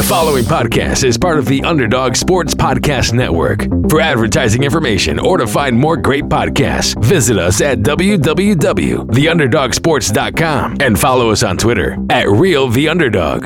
The following podcast is part of the Underdog Sports Podcast Network. For advertising information or to find more great podcasts, visit us at www.theunderdogsports.com and follow us on Twitter at Real The Underdog.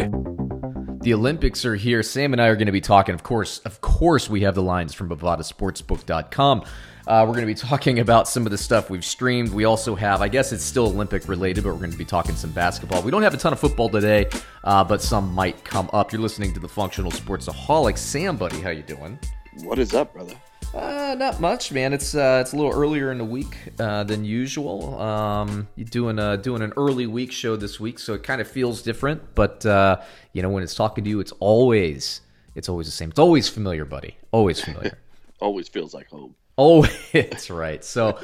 The Olympics are here. Sam and I are going to be talking. Of course, of course, we have the lines from BovadaSportsbook.com. Uh, we're going to be talking about some of the stuff we've streamed. We also have, I guess it's still Olympic related, but we're going to be talking some basketball. We don't have a ton of football today, uh, but some might come up. You're listening to the Functional Sportsaholic. Sam, buddy, how you doing? What is up, brother? Uh, not much, man. It's uh, it's a little earlier in the week uh, than usual. Um, you're doing a, doing an early week show this week, so it kind of feels different. But uh, you know, when it's talking to you, it's always it's always the same. It's always familiar, buddy. Always familiar. Always feels like home. Oh, it's right. So,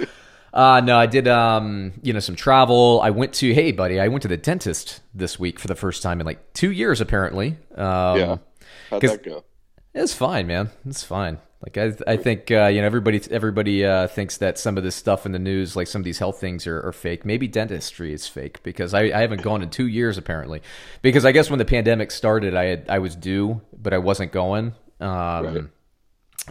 uh, no, I did, um, you know, some travel. I went to, hey, buddy, I went to the dentist this week for the first time in like two years, apparently. Um, yeah. How'd that go? It's fine, man. It's fine. Like I, I think uh, you know everybody. Everybody uh, thinks that some of this stuff in the news, like some of these health things, are, are fake. Maybe dentistry is fake because I, I haven't gone in two years apparently. Because I guess when the pandemic started, I had I was due, but I wasn't going. Um, Right.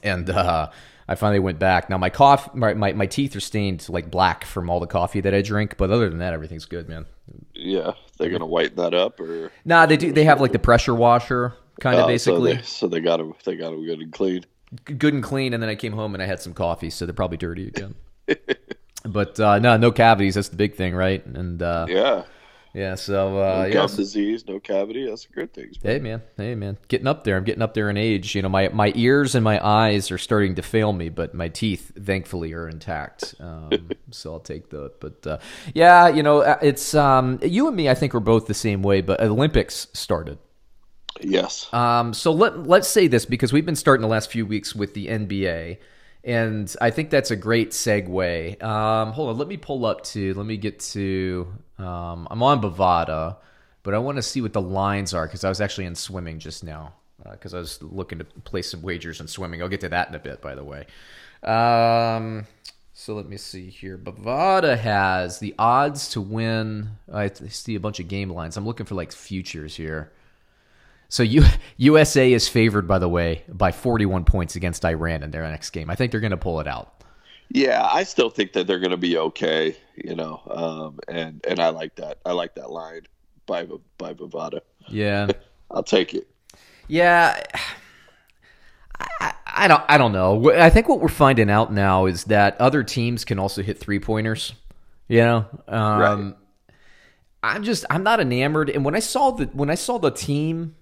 And uh, I finally went back. Now my cough, my, my my teeth are stained like black from all the coffee that I drink. But other than that, everything's good, man. Yeah. They're gonna whiten that up, or Nah, they do. They have like the pressure washer kind of Oh, basically. So they, so they got them. They got them good and clean. good and clean, and then I came home and I had some coffee, so they're probably dirty again. but uh, no, no cavities. That's the big thing, right? And uh, yeah. Yeah. so uh, No yeah. gum disease, no cavity. That's a good thing. Hey man, hey man, getting up there. I'm getting up there in age. You know, my my ears and my eyes are starting to fail me, but my teeth, thankfully, are intact. Um, so I'll take that. But uh, yeah, you know, uh, it's um, you and me. I think we're both the same way. But Olympics started. Yes. Um, so let let's say this because we've been starting the last few weeks with the NBA, and I think that's a great segue. Um, hold on, let me pull up to. Let me get to. Um, I'm on Bovada, but I want to see what the lines are because I was actually in swimming just now because I was looking to place some wagers in swimming. I'll get to that in a bit, by the way. Um, so let me see here. Bovada has the odds to win. I see a bunch of game lines. I'm looking for like futures here. So U- USA is favored, by the way, by 41 points against Iran in their next game. I think they're going to pull it out. Yeah. I still think that they're gonna be okay. You know. Um. And and I like that. I like that line by by Bovada. Yeah, I'll take it. yeah. I, I don't. I don't know. I think what we're finding out now is that other teams can also hit three pointers. You know. Um, Right. I'm just. I'm not enamored. And when I saw the when I saw the team.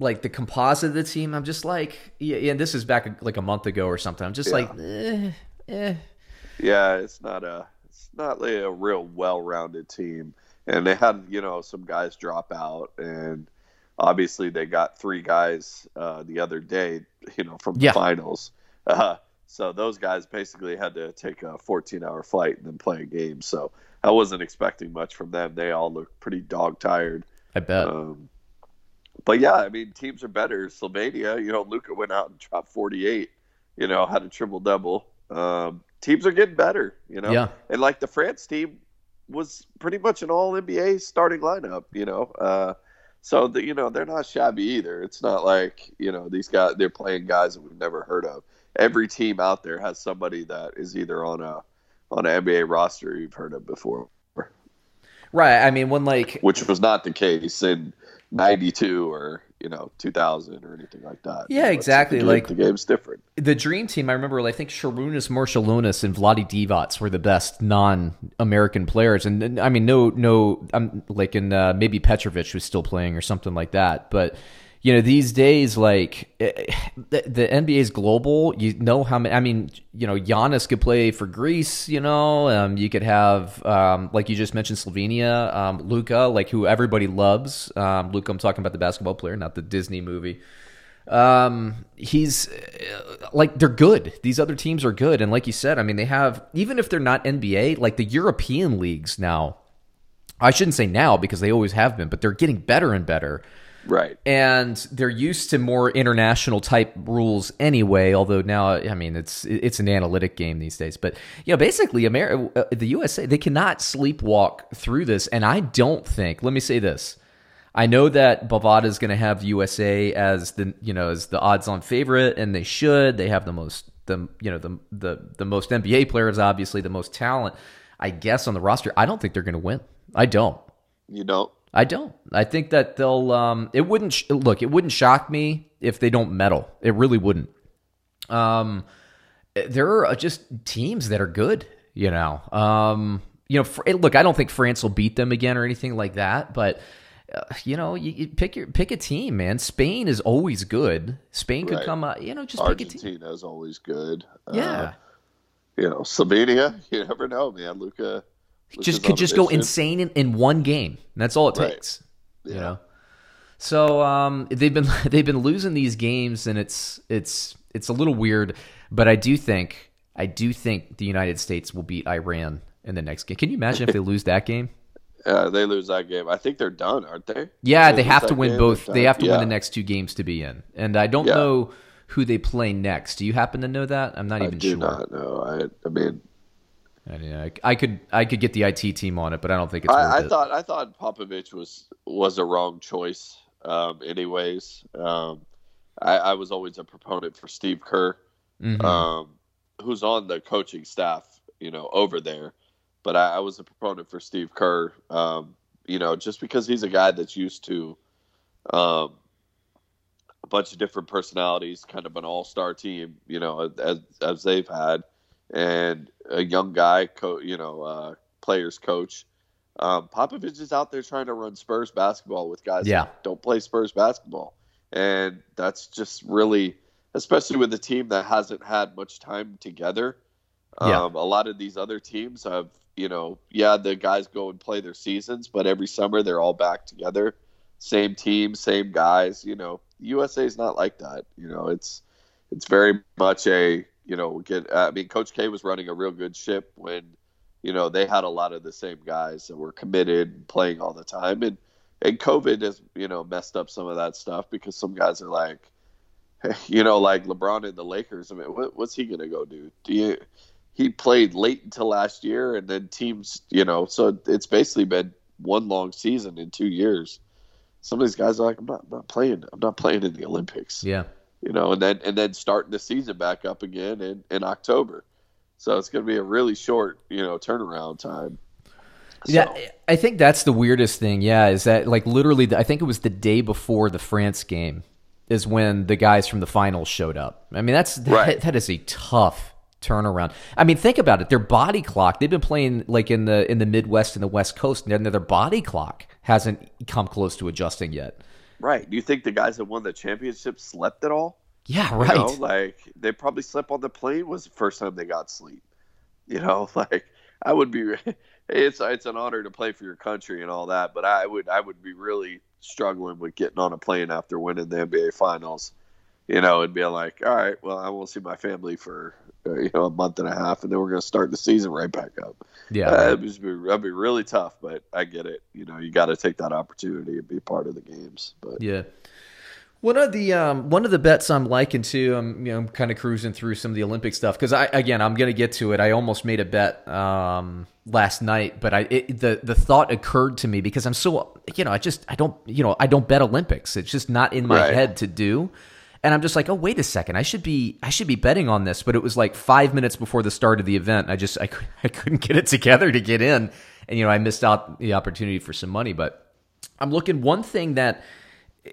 Like the composite of the team, I'm just like, yeah, yeah. This is back like a month ago or something. I'm just Yeah. like, eh, eh. Yeah, it's not a it's not like a real well-rounded team, and they had you know some guys drop out, and obviously they got three guys uh, the other day, you know, from the Yeah. finals. Uh, so those guys basically had to take a 14-hour flight and then play a game. So I wasn't expecting much from them. They all looked pretty dog-tired. I bet. Um, but yeah, I mean, teams are better. Slovenia, you know, Luka went out and dropped 48. You know, had a triple double. Um, teams are getting better. You know, Yeah. and like the France team was pretty much an All NBA starting lineup. You know, uh, so the, you know they're not shabby either. It's not like you know these guys they're playing guys that we've never heard of. Every team out there has somebody that is either on a on an NBA roster you've heard of before, Right. I mean, when like which was not the case in '92 or you know 2000 or anything like that. Yeah, You know, exactly, The, game- like- the game's different. the dream team, I remember, I think Sharunas Marciulionis and Vlade Divac were the best non-American players, and, and, I mean, no, no, I'm like in uh, maybe Petrovic was still playing or something like that, but you know, these days, like eh, the, the NBA is global. You know how many? I mean, you know, Giannis could play for Greece. You know, um, you could have, um, like you just mentioned, Slovenia, um, Luka, like who everybody loves. Um, Luka, I'm talking about the basketball player, not the Disney movie um he's uh, like they're good these other teams are good and like you said i mean they have even if they're not nba like the european leagues now i shouldn't say now because they always have been but they're getting better and better Right. and they're used to more international type rules anyway although now i mean it's it's an analytic game these days but you know basically America, uh, the usa they cannot sleepwalk through this and i don't think let me say this I know that Bovada is going to have USA as the you know as the odds-on favorite, and they should. They have the most the you know the the the most NBA players, obviously the most talent. I guess on the roster, I don't think they're going to win. I don't. You don't. I don't. I think that they'll. Um, it wouldn't sh- look. It wouldn't shock me if they don't medal. It really wouldn't. Um, there are just teams that are good. You know. Um, you know. Look, I don't think France will beat them again or anything like that. But uh, you know, you, you, pick your pick a team, man. Spain is always good. Spain could Right. come. Uh, you know, just pick a team. Argentina is always good. Yeah. Uh, you know, Slovenia. You never know, man. Luka. Just could just go insane in, in one game. That's all it Right. takes. You know. So um, they've been they've been losing these games, and it's it's it's a little weird. But I do think I do think the United States will beat Iran in the next game. Can you imagine if they lose that game? Uh, they lose that game. I think they're done, aren't they? Yeah, If they have to win game, both. They have to win the next two games to be in. And I don't Yeah. know who they play next. Do you happen to know that? I'm not I even sure. I do not know. I, I mean, I, I, I could I could get the IT team on it, but I don't think it's I, I it. thought I thought Popovich was was a wrong choice. Um, anyways, um, I, I was always a proponent for Steve Kerr, Mhm. um, who's on the coaching staff, you know, over there. But I, I was a proponent for Steve Kerr, um, you know, just because he's a guy that's used to um, a bunch of different personalities, kind of an all-star team, you know, as as they've had, and a young guy, co- you know, uh, players coach. Um, Popovich is out there trying to run Spurs basketball with guys Yeah. that don't play Spurs basketball, and that's just really, especially with a team that hasn't had much time together. Um, Yeah. A lot of these other teams have, you know, yeah, the guys go and play their seasons, but every summer they're all back together, same team, same guys. You know, USA is not like that. You know, it's it's very much a you know get. I mean, Coach K was running a real good ship when you know they had a lot of the same guys that were committed and playing all the time, and and COVID has you know messed up some of that stuff because some guys are like, you know, like LeBron and the Lakers. I mean, what, what's he gonna go do? Do you? He played late until last year, and then teams, you know, so it's basically been one long season in two years. Some of these guys are like, I'm not, I'm not playing. I'm not playing in the Olympics yeah. You know, and then and then starting the season back up again in, in October. So it's going to be a really short, you know, turnaround time. So, Yeah, I think that's the weirdest thing. Yeah, is that like literally? I think it was the day before the France game is when the guys from the finals showed up. I mean, that's that, Right. that is a tough turnaround. I mean, think about it. Their body clock. They've been playing like in the in the Midwest and the West Coast, and their body clock hasn't come close to adjusting yet. Right. Do you think the guys that won the championship slept at all? Yeah, You right. know, like they probably slept on the plane. Was the first time they got sleep. You know, like I would be. It's it's an honor to play for your country and all that, but I would I would be really struggling with getting on a plane after winning the NBA Finals. You know, and being like, all right, well, I won't see my family for uh, you know a month and a half, and then we're going to start the season right back up. yeah, Uh, right. it'd, be, that'd be really tough, but I get it. You know, you got to take that opportunity and be part of the games. But Yeah. One of the um, one of the bets I'm liking too. I'm you know I'm kind of cruising through some of the Olympic stuff because I again I'm gonna get to it. I almost made a bet um, last night, but I it, the the thought occurred to me because I'm so you know I just I don't you know I don't bet Olympics. It's just not in my Right. head to do. And I'm just like, oh wait a second, I should be I should be betting on this. But it was like five minutes before the start of the event. I just I, I couldn't get it together to get in, and you know I missed out the opportunity for some money. But I'm looking one thing that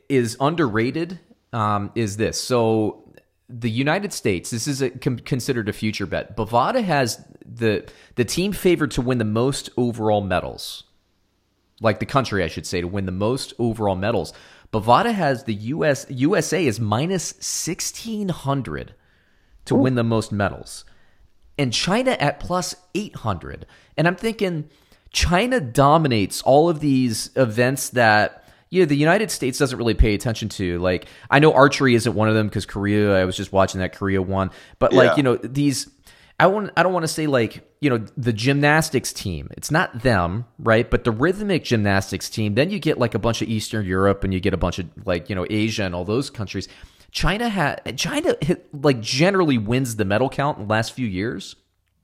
is underrated um, is this. So the United States, this is a, considered a future bet. Bovada has the the team favored to win the most overall medals, like the country, I should say, to win the most overall medals. Bovada has the U.S. USA is minus sixteen hundred to win the most medals and China at plus 800. And I'm thinking China dominates all of these events that you know the United States doesn't really pay attention to. Like I know archery isn't one of them because Korea. I was just watching that Korea one, but like you know these. I want. I don't want to say like you know the gymnastics team. It's not them, right? But the rhythmic gymnastics team. Then you get like a bunch of Eastern Europe, and you get a bunch of like you know Asia and all those countries. China had China hit, like generally wins the medal count in the last few years.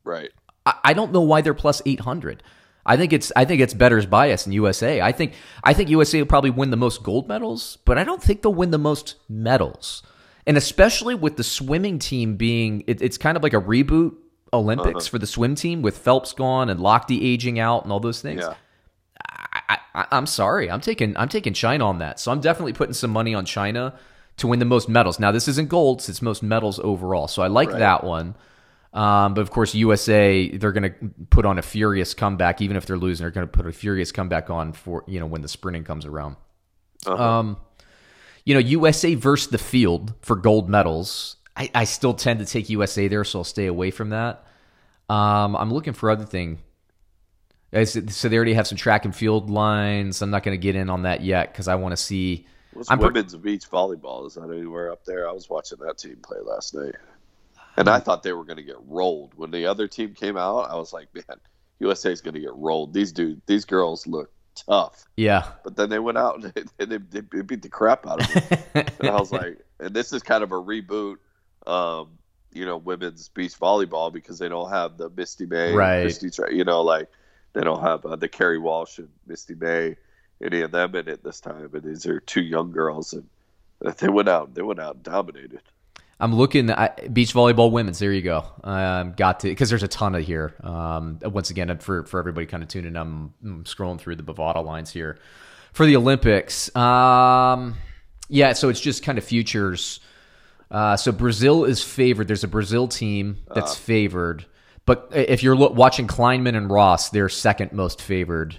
right, I, I don't know why they're plus eight hundred. I think it's I think it's better's bias in USA. I think I think USA will probably win the most gold medals, but I don't think they'll win the most medals. And especially with the swimming team being, it, it's kind of like a reboot Olympics for the swim team with Phelps gone and Lochte aging out and all those things. Yeah. I, I, I'm sorry, I'm taking I'm taking China on that. So I'm definitely putting some money on China to win the most medals. Now this isn't golds; it's most medals overall. So I like Right. that one. Um, but of course, USA they're going to put on a furious comeback, even if they're losing. They're going to put a furious comeback on for you know when the sprinting comes around. Uh-huh. Um, you know, USA versus the field for gold medals. I, I still tend to take USA there, so I'll stay away from that. Um, I'm looking for other thing. So they already have some track and field lines. I'm not going to get in on that yet because I want to see. What's I'm per- women's beach volleyball? Is that anywhere up there? I was watching that team play last night, and I thought they were going to get rolled when the other team came out. I was like, man, USA is going to get rolled. These dude, these girls look tough, Yeah, but then they went out and they, they, they beat the crap out of them. and I was like, and this is kind of a reboot, um, you know, women's beach volleyball because they don't have the Misty May, Right. Misty, you know, like they don't have uh, the Kerri Walsh and Misty May, any of them in it this time. And these are two young girls, and they went out, they went out and dominated. I'm looking at beach volleyball women's. There you go. Um, got to because there's a ton of here. Um, once again, for for everybody kind of tuning, in, I'm, I'm scrolling through the Bovada lines here for the Olympics. Um, yeah, so it's just kind of futures. Uh, so Brazil is favored. There's a Brazil team that's favored, but if you're lo- watching Klineman and Ross, they're second most favored.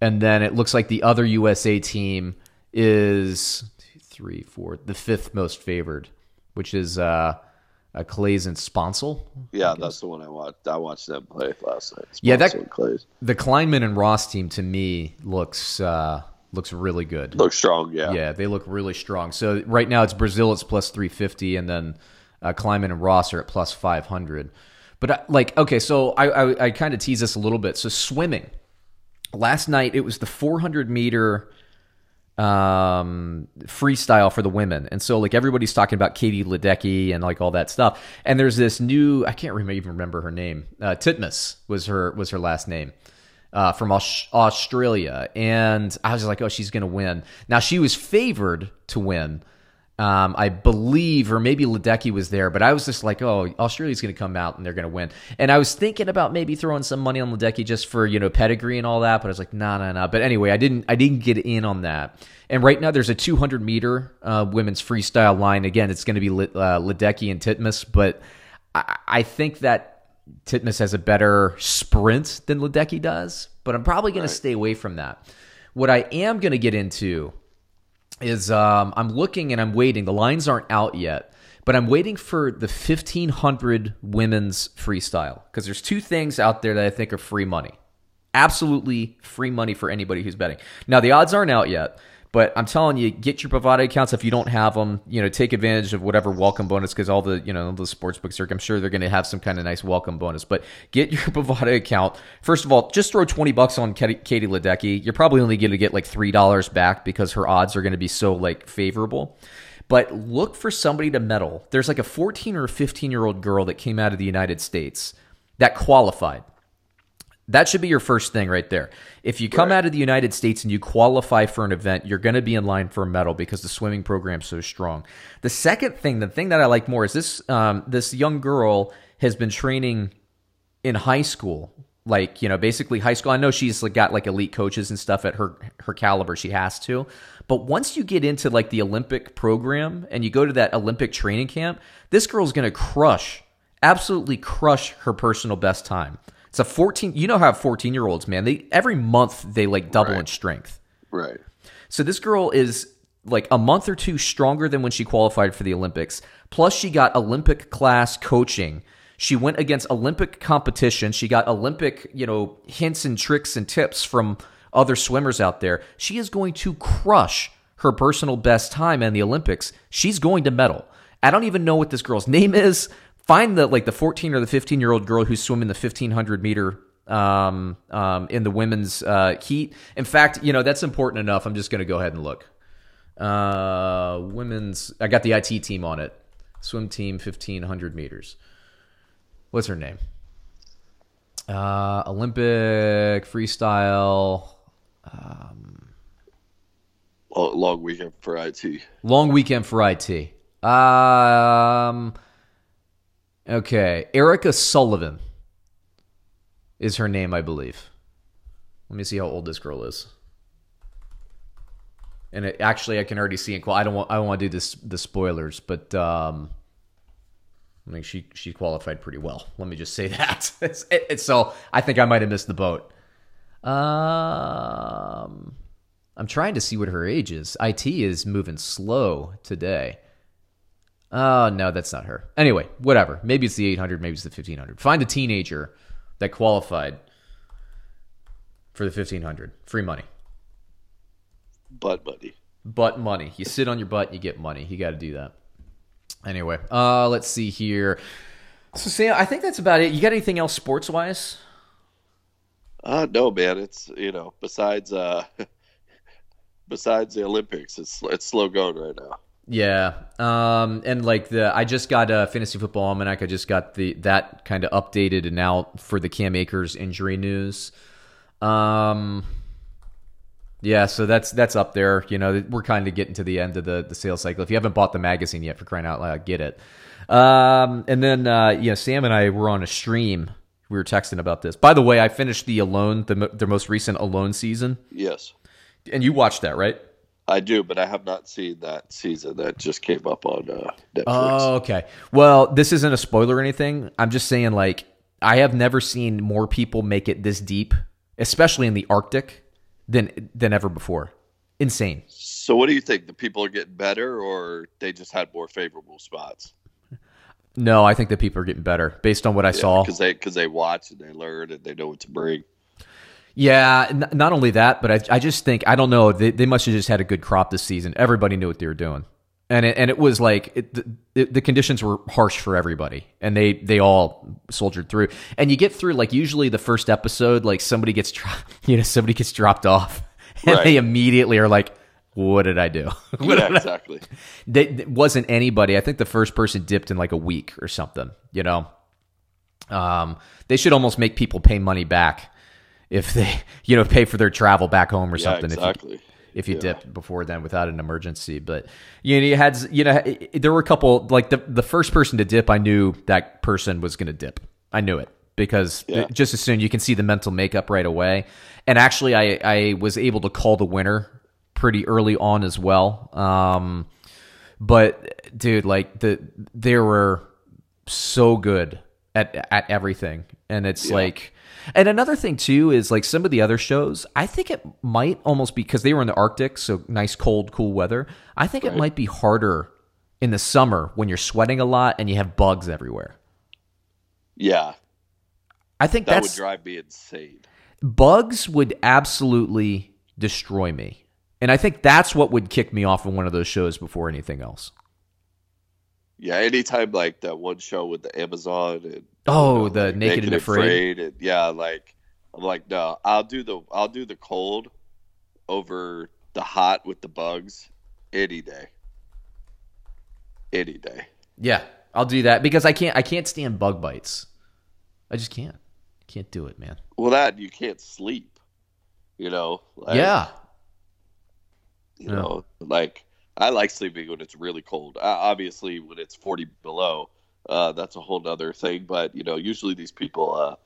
And then it looks like the other USA team is two, three, four, the fifth most favored, which is uh, uh Claes and Sponcil. Yeah, that's the one I watched. I watched them play last night. Yeah, that- Claes. The Klineman and Ross team to me looks uh, looks really good. look strong. Yeah, Yeah, they look really strong. So right now it's Brazil, it's plus 350, and then uh, Klineman and Ross are at plus 500. But uh, like, okay, so I, I, I kind of tease this a little bit. So swimming. Last night it was the 400 meter um freestyle for the women and so like everybody's talking about Katie Ledecky and like all that stuff and there's this new I can't remember, even remember her name uh Titmus was her was her last name uh, from Aus- Australia, and I was like, "Oh, she's going to win." Now she was favored to win, um, I believe, or maybe Ledecky was there, but I was just like, "Oh, Australia's going to come out and they're going to win." And I was thinking about maybe throwing some money on Ledecky just for you know pedigree and all that, but I was like, "Nah, nah, nah." But anyway, I didn't, I didn't get in on that. And right now, there's a 200 meter uh, women's freestyle line. Again, it's going to be Le- uh, Ledecky and Titmus, but I, I think that Titmus has a better sprint than Ledecky does, but I'm probably going to stay away from that. What I am going to get into is um, I'm looking and I'm waiting. The lines aren't out yet, but I'm waiting for the 1500 women's freestyle because there's two things out there that I think are free money. Absolutely free money for anybody who's betting. Now, the odds aren't out yet. But I'm telling you, get your Bovada accounts if you don't have them. You know, take advantage of whatever welcome bonus because all the you know the sports books are. I'm sure they're going to have some kind of nice welcome bonus. But get your Bovada account. First of all, just throw 20 bucks on Katie, Katie Ledecky. You're probably only going to get like three dollars back because her odds are going to be so like favorable. But look for somebody to medal. There's like a 14 or 15 year old girl that came out of the United States that qualified. That should be your first thing right there. If you come out of the United States and you qualify for an event, you're going to be in line for a medal because the swimming program's so strong. The second thing, the thing that I like more is this um, this young girl has been training in high school like you know basically high school. I know she's like got like elite coaches and stuff at her her caliber. She has to. But once you get into like the olympic program and you go to that olympic training camp this girl's gonna crush absolutely crush her personal best time it's a 14 you know how 14 year olds man they every month they like double in strength right. so this girl is like a month or two stronger than when she qualified for the Olympics. Plus, she got Olympic class coaching. She went against Olympic competition. She got Olympic, you know, hints and tricks and tips from other swimmers out there. She is going to crush her personal best time in the Olympics. She's going to medal. I don't even know what this girl's name is. Find the like the 14 or the 15 year old girl who's swimming the 1500 meter um, um, in the women's uh, heat. In fact, you know that's important enough. I'm just going to go ahead and look. Uh, women's. I got the IT team on it. Swim team, 1500 meters. What's her name? Uh, Olympic freestyle. Long, long weekend for IT. Long weekend for IT. Um. Okay, Erica Sullivan is her name, I believe. Let me see how old this girl is. And it, actually, I can already see it. I don't want. I don't want to do this the spoilers, but um, I think she she qualified pretty well. Let me just say that. It's, it, it's so I think I might have missed the boat. Um, I'm trying to see what her age is. It is moving slow today. Oh no, that's not her. Anyway, whatever. Maybe it's the 800. Maybe it's the 1500. Find a teenager that qualified for the 1500. Free money. Butt money. Butt money. You sit on your butt, and you get money. You got to do that. Anyway, uh, let's see here. So Sam, I think that's about it. You got anything else sports wise? Uh no, man. It's you know besides uh besides the Olympics, it's it's slow going right now. Yeah, um, and like the I just got a fantasy football almanac. I just got the that kind of updated and out for the Cam Akers injury news. Um, yeah, so that's that's up there. You know, we're kind of getting to the end of the the sales cycle. If you haven't bought the magazine yet, for crying out loud, get it. Um, and then uh, yeah, Sam and I were on a stream. We were texting about this. By the way, I finished the Alone, the the most recent Alone season, Yes, and you watched that, right? I do, but I have not seen that season that just came up on uh, Netflix. Oh, okay. Well, this isn't a spoiler or anything. I'm just saying, like, I have never seen more people make it this deep, especially in the Arctic, than than ever before. Insane. so, what do you think? The people are getting better, or they just had more favorable spots? No, I think that people are getting better based on what I saw. because they because they watch and they learn and they know what to bring. Yeah, n- not only that, but I, I just think I don't know. They, they must have just had a good crop this season. Everybody knew what they were doing, and it, and it was like it, the, the conditions were harsh for everybody, and they they all soldiered through. And you get through like usually the first episode, like somebody gets dro- you know somebody gets dropped off, and Right. they immediately are like, "What did I do?" What Yeah, I- exactly. they, it wasn't anybody. I think the first person dipped in like a week or something. You know, um, they should almost make people pay money back if they, you know, pay for their travel back home or Yeah, something. exactly. If you, if you Yeah. dipped before then without an emergency, but you know, you had, you know, there were a couple like the the first person to dip. I knew that person was going to dip. I knew it because Yeah. just as soon you can see the mental makeup right away. And actually, I I was able to call the winner pretty early on as well. Um, but dude, like the they were so good at at everything, and it's like, and another thing too is like some of the other shows. I think it might almost be because they were in the Arctic, so nice, cold, cool weather. I think it might be harder in the summer when you're sweating a lot and you have bugs everywhere. Yeah, I think that would drive me insane. bugs would absolutely destroy me. And I think that's what would kick me off of one of those shows before anything else. Yeah, anytime like that one show with the Amazon and Oh, you know, the like, Naked and Afraid. and yeah, like I'm like no, I'll do the I'll do the cold over the hot with the bugs any day. Any day. Yeah, I'll do that because I can't I can't stand bug bites. I just can't. Can't do it, man. Well, that you can't sleep. You know. Like, yeah. You know, like I like sleeping when it's really cold. Uh, obviously, when it's 40 below, uh, that's a whole other thing. But you know, usually these people, uh,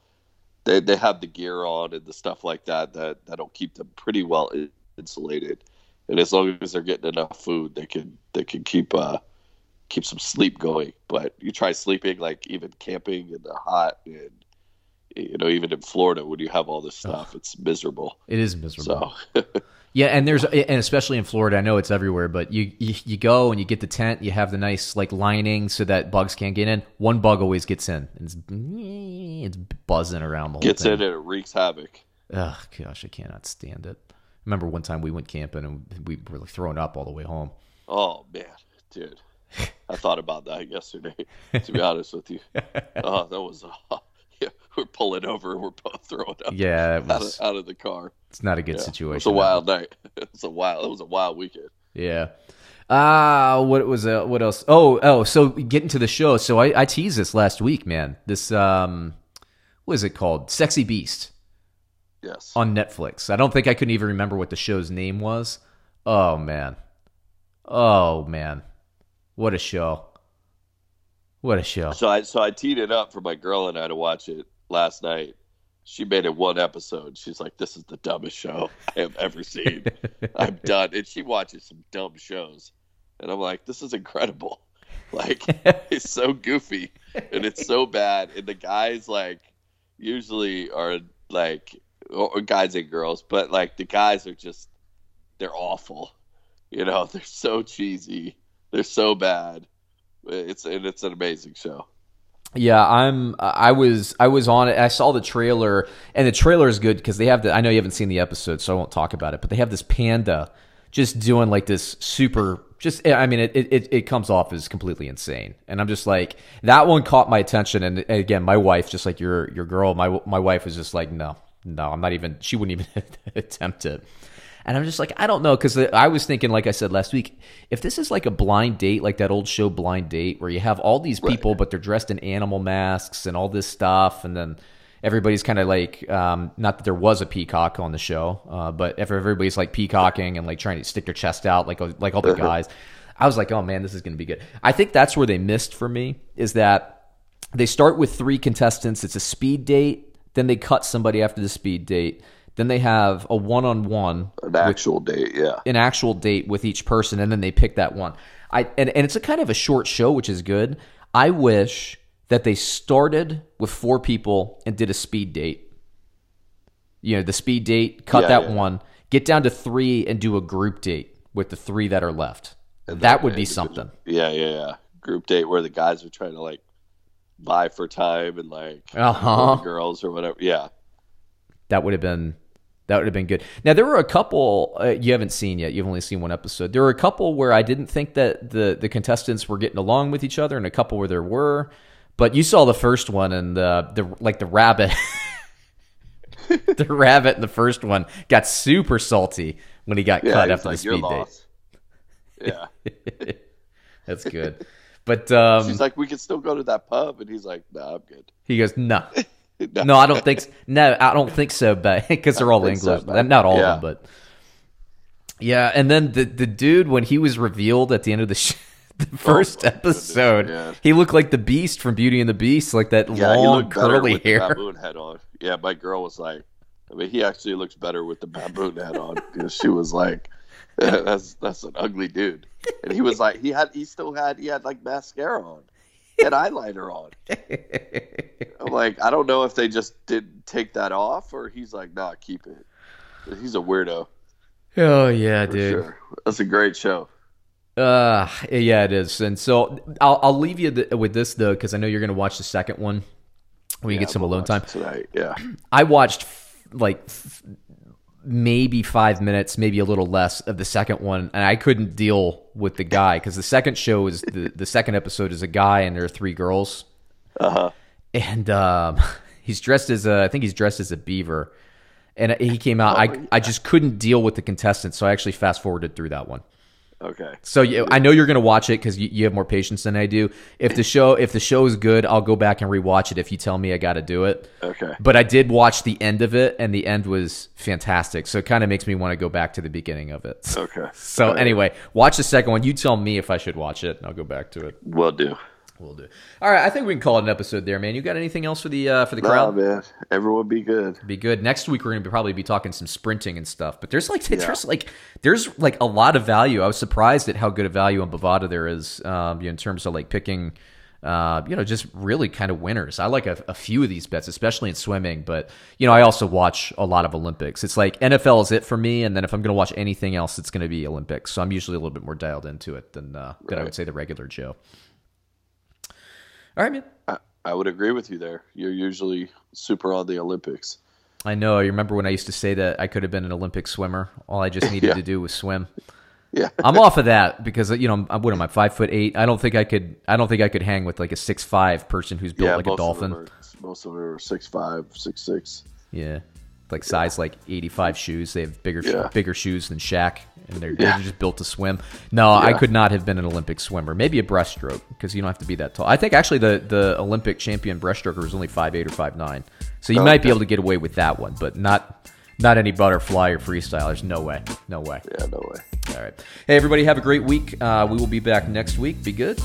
they they have the gear on and the stuff like that that that'll keep them pretty well insulated. And as long as they're getting enough food, they can they can keep uh keep some sleep going. But you try sleeping like even camping in the hot and you know even in Florida when you have all this stuff, it's miserable. It is miserable. So Yeah, and there's and especially in Florida, I know it's everywhere, but you, you you go and you get the tent, you have the nice like lining so that bugs can't get in. One bug always gets in. And it's it's buzzing around the whole gets in and it wreaks havoc. Ugh, gosh, I cannot stand it. Remember one time we went camping and we were like throwing up all the way home. Oh man, dude, I thought about that yesterday. To be honest with you, oh, that was uh, we're pulling over, we're both throwing up Yeah, it out, was. of, out of the car. It's not a good Yeah, situation. It was a wild night. It was a wild. It was a wild weekend. Yeah. Ah, what was uh, what else? Oh, oh, so getting to the show. So I, I teased this last week, man. This um what is it called? Sexy Beast Yes. on Netflix. I don't think I couldn't even remember what the show's name was. Oh man. Oh man. What a show. What a show. So I so I teed it up for my girl and I to watch it last night. She made it one episode. She's like, "This is the dumbest show I have ever seen. I'm done." And she watches some dumb shows, and I'm like, "This is incredible. Like, it's so goofy and it's so bad." And the guys like usually are like or guys and girls, but like the guys are just they're awful. You know, they're so cheesy. They're so bad. It's and it's an amazing show. Yeah, I'm. I was. I was on it. I saw the trailer, and the trailer is good because they have the. I know you haven't seen the episode, so I won't talk about it. But they have this panda just doing like this super. Just, I mean, it it it comes off as completely insane, and I'm just like that one caught my attention. And again, my wife, just like your your girl, my my wife was just like, no, no, I'm not even. She wouldn't even attempt it. And I'm just like, I don't know, because I was thinking, like I said last week, if this is like a blind date, like that old show Blind Date, where you have all these people, right. but they're dressed in animal masks and all this stuff, and then everybody's kind of like, um, not that there was a peacock on the show, uh, but if everybody's like peacocking and like trying to stick their chest out, like like all the guys, I was like, oh man, this is going to be good. I think that's where they missed for me is that they start with three contestants. It's a speed date, then they cut somebody after the speed date then they have a one on one, an actual with, date, yeah, an actual date with each person, and then they pick that one. I and, and it's a kind of a short show, which is good. I wish that they started with four people and did a speed date. You know, the speed date, cut yeah, that yeah. one, get down to three, and do a group date with the three that are left. And that would be something. Yeah, yeah, yeah. Group date where the guys are trying to like buy for time and like uh-huh. girls or whatever. Yeah, that would have been that would have been good. Now there were a couple uh, you haven't seen yet. You've only seen one episode. There were a couple where I didn't think that the the contestants were getting along with each other, and a couple where there were. But you saw the first one, and the the like the rabbit, the rabbit in the first one got super salty when he got yeah, cut after like, the speed date. Yeah, that's good. But um, she's like, we can still go to that pub, and he's like, Nah, I'm good. He goes, No. Nah. no. no, I don't think. So. No, I don't think so. But because they're all English, so, not all yeah. of them, but yeah. And then the the dude when he was revealed at the end of the. Sh- the oh, first oh, episode, yeah. he looked like the Beast from Beauty and the Beast, like that yeah, long curly hair. baboon head on. Yeah, my girl was like, I mean, he actually looks better with the baboon head on because she was like, that's that's an ugly dude, and he was like, he had he still had he had like mascara on had eyeliner on. I'm like, I don't know if they just didn't take that off or he's like, nah, keep it. He's a weirdo. Oh yeah, dude. Sure. That's a great show. Uh, yeah, it is. And so I'll I'll leave you th- with this though, because I know you're gonna watch the second one when you yeah, get some alone time tonight. Yeah, I watched f- like f- maybe five minutes, maybe a little less of the second one, and I couldn't deal with the guy because the second show is the the second episode is a guy and there are three girls. Uh huh. And um, he's dressed as a, I think he's dressed as a beaver, and he came out. Oh, I yeah. I just couldn't deal with the contestants, so I actually fast forwarded through that one. Okay. So you, I know you're going to watch it because you, you, have more patience than I do. If the show if the show is good, I'll go back and rewatch it. If you tell me I got to do it. Okay. But I did watch the end of it, and the end was fantastic. So it kind of makes me want to go back to the beginning of it. Okay. So right. anyway, watch the second one. You tell me if I should watch it, and I'll go back to it. Will do. We'll do. All right, I think we can call it an episode there, man. You got anything else for the uh, for the nah, crowd? man. Everyone be good. Be good. Next week we're gonna be, probably be talking some sprinting and stuff. But there's like there's like there's like a lot of value. I was surprised at how good a value on Bovada there is um, in terms of like picking. Uh, you know, just really kind of winners. I like a, a, few of these bets, especially in swimming. But you know, I also watch a lot of Olympics. It's like NFL is it for me, and then if I'm going to watch anything else, it's going to be Olympics. So I'm usually a little bit more dialed into it than uh, right. than I would say the regular Joe. All right, man. I, I would agree with you there. You're usually super on the Olympics. I know. You remember when I used to say that I could have been an Olympic swimmer? All I just needed yeah. to do was swim. Yeah, I'm off of that because you know I'm what am I five foot eight? I don't think I could. I don't think I could hang with like a six five person who's built yeah, like a dolphin. Of are, most of them are six five, six six. Yeah, like size like 85 shoes. They have bigger yeah. bigger shoes than Shaq, and they're, yeah. they're just built to swim. No, yeah. I could not have been an Olympic swimmer. Maybe a breaststroke because you don't have to be that tall. I think actually the the Olympic champion breaststroker was only five eight or five nine. So you might be able to get away with that one, but not not any butterfly or freestyle. There's no way. No way. Yeah, no way. All right. Hey, everybody, have a great week. Uh, we will be back next week. Be good.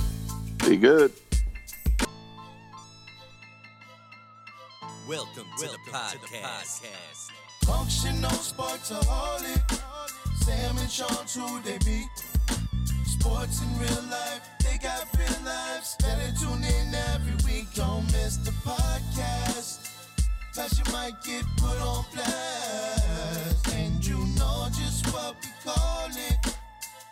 Be good. Welcome to the podcast. Functional sportsaholic. Sam and Sean, true they be. Sports in real life, they got real lives. Better tune in every week, don't miss the podcast. Cause you might get put on blast. And you know just what we call it.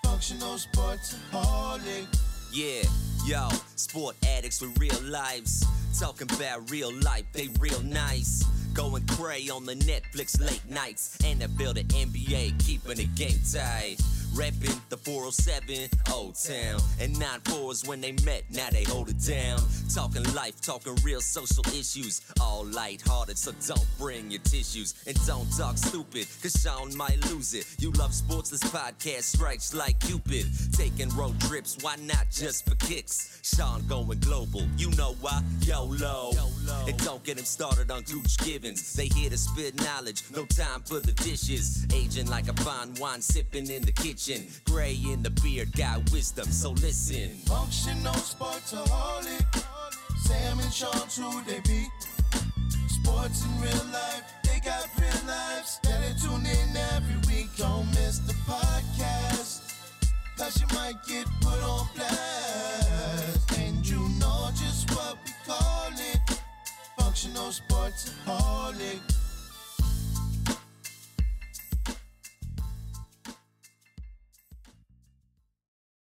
Functional sports sportsaholic. Yeah, yo, sport addicts with real lives. Talking about real life, they real nice. Going cray on the Netflix late nights. NFL to NBA, keeping the game tight. Reppin' the 407 Old Town. And 9 4s when they met, now they hold it down. Talking life, talking real social issues. All lighthearted, so don't bring your tissues. And don't talk stupid, cause Sean might lose it. You love sports, this podcast strikes like Cupid. Taking road trips, why not just for kicks? Sean going global, you know why? YOLO. And don't get him started on Gooch Givens. They here to spit knowledge, no time for the dishes. Aging like a fine wine, sipping in the kitchen. Gray in the beard, got wisdom, so listen. Functional sportsaholic. Sam and Sean, true they be. Sports in real life, they got real lives. Better tune in every week, don't miss the podcast. Cause you might get put on blast. Functional sportsaholic.